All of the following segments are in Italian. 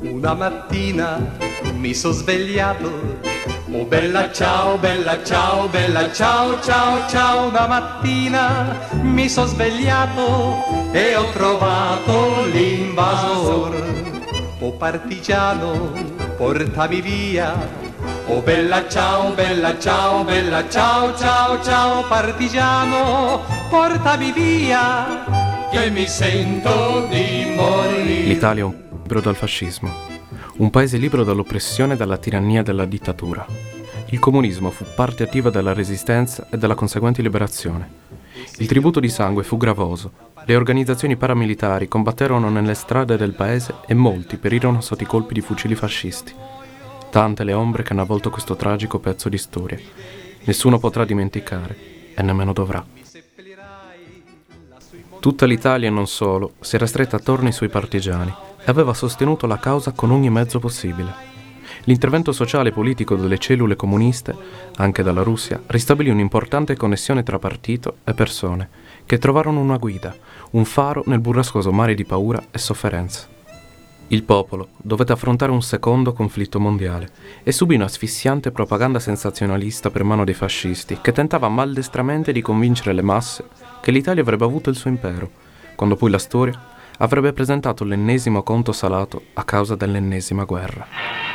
Una mattina mi sono svegliato. Oh bella ciao, bella ciao, bella ciao, ciao, ciao. Una mattina mi sono svegliato e ho trovato l'invasor. Oh partigiano, portami via. Oh bella ciao, bella ciao, bella ciao, ciao, ciao, partigiano, portami via, che mi sento di morire. L'Italia è un libro dal fascismo un paese libero dall'oppressione e dalla tirannia della dittatura. Il comunismo fu parte attiva della resistenza e della conseguente liberazione. Il tributo di sangue fu gravoso. Le organizzazioni paramilitari combatterono nelle strade del paese e molti perirono sotto i colpi di fucili fascisti. Tante le ombre che hanno avvolto questo tragico pezzo di storia. Nessuno potrà dimenticare e nemmeno dovrà. Tutta l'Italia e non solo si era stretta attorno ai suoi partigiani e aveva sostenuto la causa con ogni mezzo possibile. L'intervento sociale e politico delle cellule comuniste, anche dalla Russia, ristabilì un'importante connessione tra partito e persone, che trovarono una guida, un faro nel burrascoso mare di paura e sofferenza. Il popolo dovette affrontare un secondo conflitto mondiale e subì un'asfissiante propaganda sensazionalista per mano dei fascisti che tentava maldestramente di convincere le masse che l'Italia avrebbe avuto il suo impero, quando poi la storia avrebbe presentato l'ennesimo conto salato a causa dell'ennesima guerra.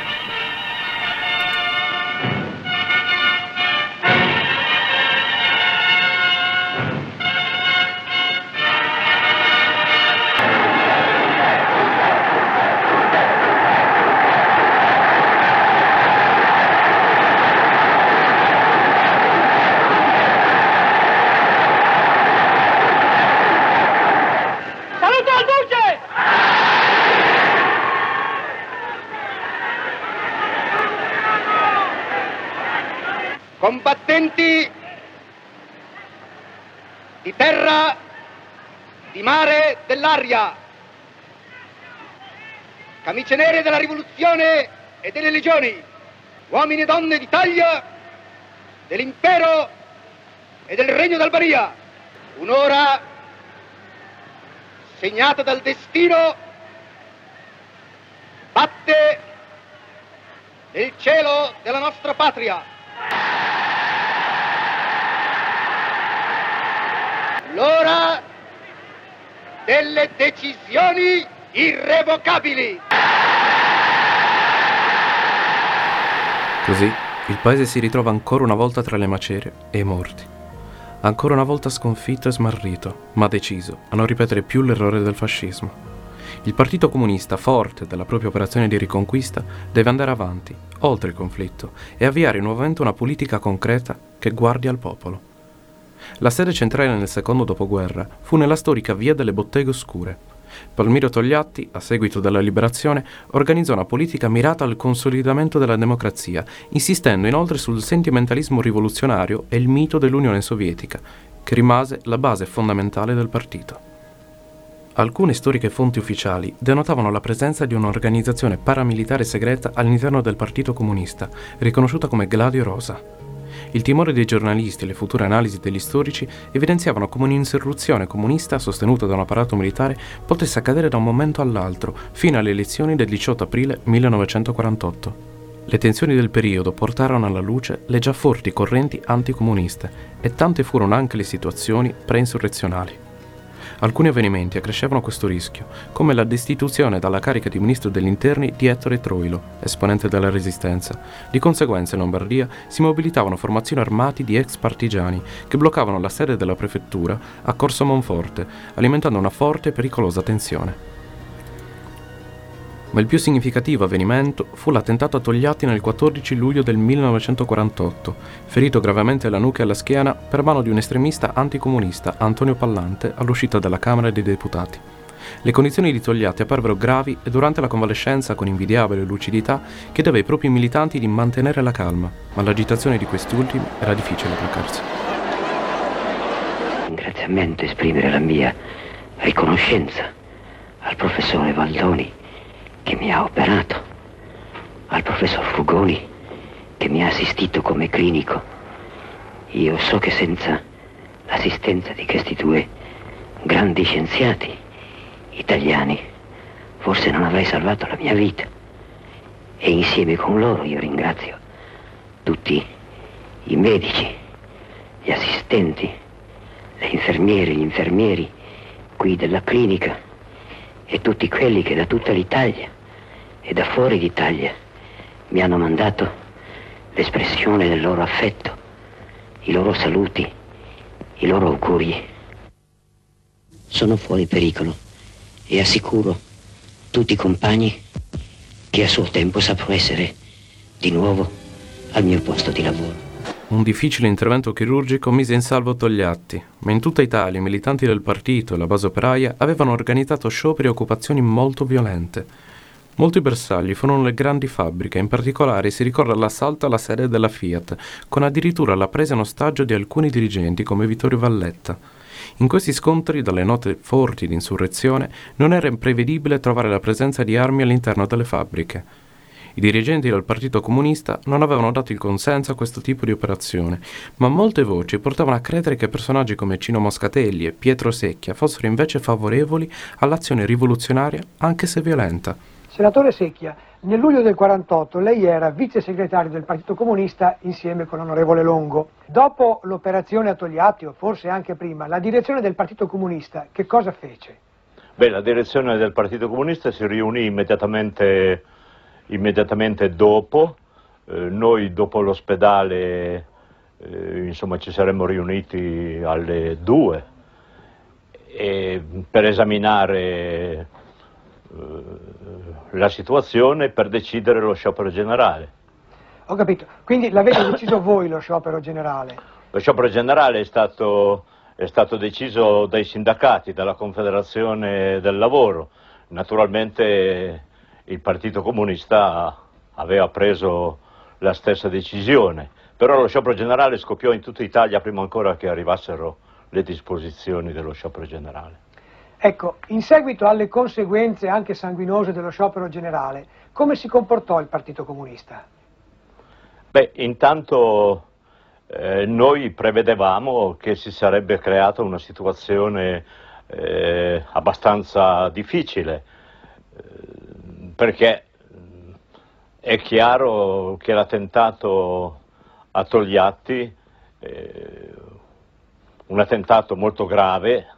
Combattenti di terra, di mare, dell'aria, camicie nere della rivoluzione e delle legioni, uomini e donne d'Italia, dell'impero e del regno d'Albania, un'ora segnata dal destino batte nel cielo della nostra patria. L'ora delle decisioni irrevocabili. Così il paese si ritrova ancora una volta tra le macerie e i morti. Ancora una volta sconfitto e smarrito, ma deciso a non ripetere più l'errore del fascismo. Il Partito Comunista, forte della propria operazione di riconquista, deve andare avanti, oltre il conflitto, e avviare nuovamente una politica concreta che guardi al popolo. La sede centrale nel secondo dopoguerra fu nella storica Via delle Botteghe Oscure. Palmiro Togliatti, a seguito della liberazione, organizzò una politica mirata al consolidamento della democrazia, insistendo inoltre sul sentimentalismo rivoluzionario e il mito dell'Unione Sovietica, che rimase la base fondamentale del partito. Alcune storiche fonti ufficiali denotavano la presenza di un'organizzazione paramilitare segreta all'interno del Partito Comunista, riconosciuta come Gladio Rosa. Il timore dei giornalisti e le future analisi degli storici evidenziavano come un'insurrezione comunista sostenuta da un apparato militare potesse accadere da un momento all'altro, fino alle elezioni del 18 aprile 1948. Le tensioni del periodo portarono alla luce le già forti correnti anticomuniste e tante furono anche le situazioni pre-insurrezionali. Alcuni avvenimenti accrescevano questo rischio, come la destituzione dalla carica di ministro degli interni di Ettore Troilo, esponente della Resistenza. Di conseguenza in Lombardia si mobilitavano formazioni armati di ex partigiani che bloccavano la sede della prefettura a Corso Monforte, alimentando una forte e pericolosa tensione ma il più significativo avvenimento fu l'attentato a Togliatti nel 14 luglio del 1948, ferito gravemente alla nuca e alla schiena per mano di un estremista anticomunista, Antonio Pallante, all'uscita della Camera dei Deputati. Le condizioni di Togliatti apparvero gravi e durante la convalescenza, con invidiabile lucidità, chiedeva ai propri militanti di mantenere la calma, ma l'agitazione di questi ultimi era difficile placarsi. Ringraziamento esprimere la mia riconoscenza al professore Valdoni che mi ha operato, al professor Fugoni che mi ha assistito come clinico Io so che senza l'assistenza di questi due grandi scienziati italiani forse non avrei salvato la mia vita. E insieme con loro io ringrazio tutti i medici, gli assistenti, le infermiere, gli infermieri qui della clinica e tutti quelli che da tutta l'Italia e da fuori d'Italia mi hanno mandato l'espressione del loro affetto, i loro saluti, i loro auguri. Sono fuori pericolo e assicuro tutti i compagni che a suo tempo saprò essere di nuovo al mio posto di lavoro. Un difficile intervento chirurgico mise in salvo Togliatti, ma in tutta Italia i militanti del partito e la base operaia avevano organizzato scioperi e occupazioni molto violente. Molti bersagli furono le grandi fabbriche, in particolare si ricorda l'assalto alla sede della Fiat, con addirittura la presa in ostaggio di alcuni dirigenti come Vittorio Valletta. In questi scontri, dalle note forti di insurrezione, non era imprevedibile trovare la presenza di armi all'interno delle fabbriche. I dirigenti del Partito Comunista non avevano dato il consenso a questo tipo di operazione, ma molte voci portavano a credere che personaggi come Cino Moscatelli e Pietro Secchia fossero invece favorevoli all'azione rivoluzionaria, anche se violenta. Senatore Secchia, nel luglio del 48 lei era vice segretario del Partito Comunista insieme con l'onorevole Longo. Dopo l'operazione a Togliatti, o forse anche prima, la direzione del Partito Comunista che cosa fece? Beh, la direzione del Partito Comunista si riunì immediatamente immediatamente dopo, eh, noi dopo l'ospedale eh, insomma, ci saremmo riuniti alle due e, per esaminare eh, la situazione per decidere lo sciopero generale. Ho capito, quindi l'avete deciso voi lo sciopero generale? Lo sciopero generale è stato, è stato deciso dai sindacati, dalla Confederazione del Lavoro. Naturalmente il Partito Comunista aveva preso la stessa decisione, però lo sciopero generale scoppiò in tutta Italia prima ancora che arrivassero le disposizioni dello sciopero generale. Ecco, in seguito alle conseguenze anche sanguinose dello sciopero generale, come si comportò il Partito Comunista? Beh, intanto eh, noi prevedevamo che si sarebbe creata una situazione eh, abbastanza difficile perché è chiaro che l'attentato a Togliatti, eh, un attentato molto grave,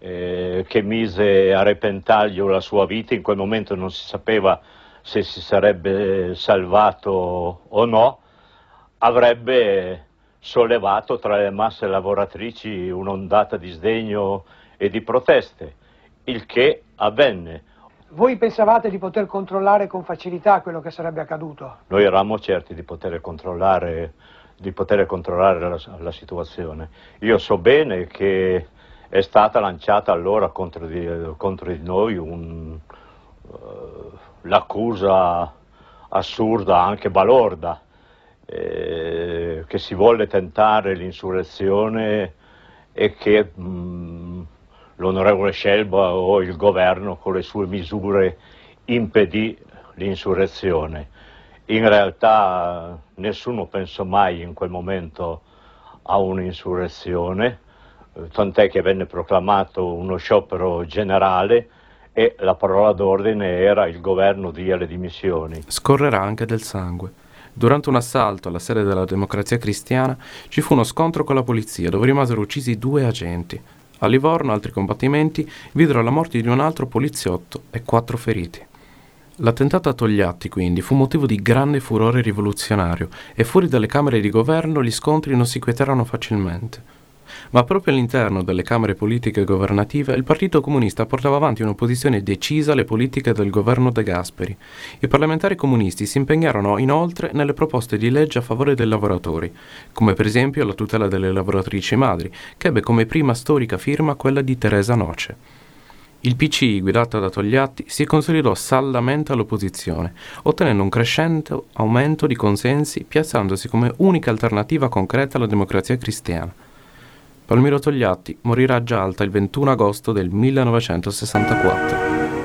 eh, che mise a repentaglio la sua vita, in quel momento non si sapeva se si sarebbe salvato o no, avrebbe sollevato tra le masse lavoratrici un'ondata di sdegno e di proteste, il che avvenne. Voi pensavate di poter controllare con facilità quello che sarebbe accaduto? Noi eravamo certi di poter controllare, di poter controllare la, la, situazione. Io so bene che è stata lanciata allora contro di, contro di noi un, uh, l'accusa assurda, anche balorda, eh, che si volle tentare l'insurrezione e che mh, mm, l'onorevole Scelba o il governo con le sue misure impedì l'insurrezione. In realtà nessuno pensò mai in quel momento a un'insurrezione, tant'è che venne proclamato uno sciopero generale e la parola d'ordine era il governo dia le dimissioni. Scorrerà anche del sangue. Durante un assalto alla sede della Democrazia Cristiana ci fu uno scontro con la polizia dove rimasero uccisi due agenti. A Livorno altri combattimenti videro la morte di un altro poliziotto e quattro feriti. L'attentato a Togliatti, quindi, fu motivo di grande furore rivoluzionario e fuori dalle camere di governo gli scontri non si quietarono facilmente ma proprio all'interno delle camere politiche governative il Partito Comunista portava avanti un'opposizione decisa alle politiche del governo De Gasperi. I parlamentari comunisti si impegnarono inoltre nelle proposte di legge a favore dei lavoratori, come per esempio la tutela delle lavoratrici madri, che ebbe come prima storica firma quella di Teresa Noce. Il PCI, guidato da Togliatti, si consolidò saldamente all'opposizione, ottenendo un crescente aumento di consensi, piazzandosi come unica alternativa concreta alla democrazia cristiana. Palmiro Togliatti morirà a Gialta il 21 agosto del 1964.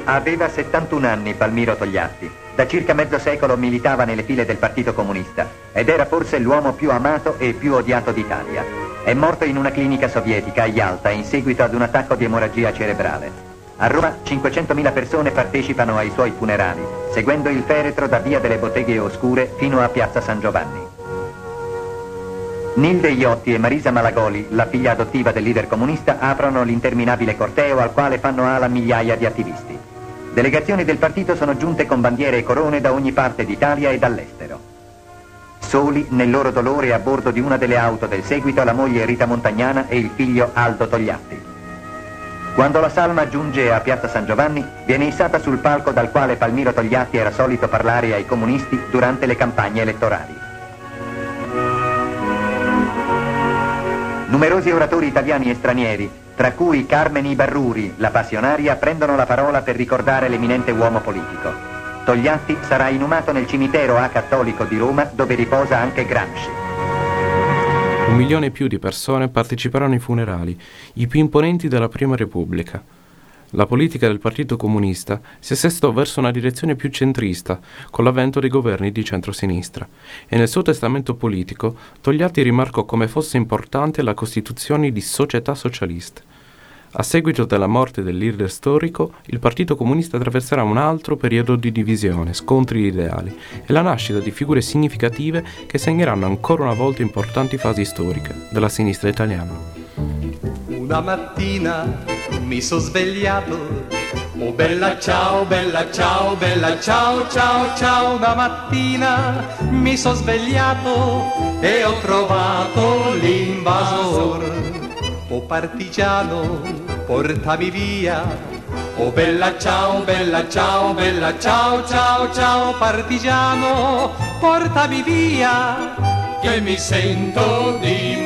Aveva 71 anni Palmiro Togliatti. Da circa mezzo secolo militava nelle file del Partito Comunista ed era forse l'uomo più amato e più odiato d'Italia. È morto in una clinica sovietica a Yalta in seguito ad un attacco di emorragia cerebrale. A Roma 500.000 persone partecipano ai suoi funerali, seguendo il feretro da via delle Botteghe Oscure fino a piazza San Giovanni. Nilde Iotti e Marisa Malagoli, la figlia adottiva del leader comunista, aprono l'interminabile corteo al quale fanno ala migliaia di attivisti. Delegazioni del partito sono giunte con bandiere e corone da ogni parte d'Italia e dall'estero. Soli nel loro dolore a bordo di una delle auto del seguito la moglie Rita Montagnana e il figlio Aldo Togliatti. Quando la salma giunge a Piazza San Giovanni, viene issata sul palco dal quale Palmiro Togliatti era solito parlare ai comunisti durante le campagne elettorali. Numerosi oratori italiani e stranieri, tra cui Carmen Ibarruri, la passionaria, prendono la parola per ricordare l'eminente uomo politico. Togliatti sarà inumato nel cimitero A Cattolico di Roma, dove riposa anche Gramsci. Un milione e più di persone parteciperanno ai funerali, i più imponenti della Prima Repubblica. La politica del Partito Comunista si assestò verso una direzione più centrista con l'avvento dei governi di centrosinistra e nel suo testamento politico Togliatti rimarcò come fosse importante la costituzione di società socialiste. A seguito della morte del leader storico, il Partito Comunista attraverserà un altro periodo di divisione, scontri ideali e la nascita di figure significative che segneranno ancora una volta importanti fasi storiche della sinistra italiana. Una mattina mi sono svegliato, oh bella ciao, bella ciao, bella ciao, ciao, ciao. Una mattina mi sono svegliato e ho trovato l'invasor. Oh partigiano, portami via. Oh bella ciao, bella ciao, bella ciao, ciao, ciao, partigiano, portami via, che mi sento di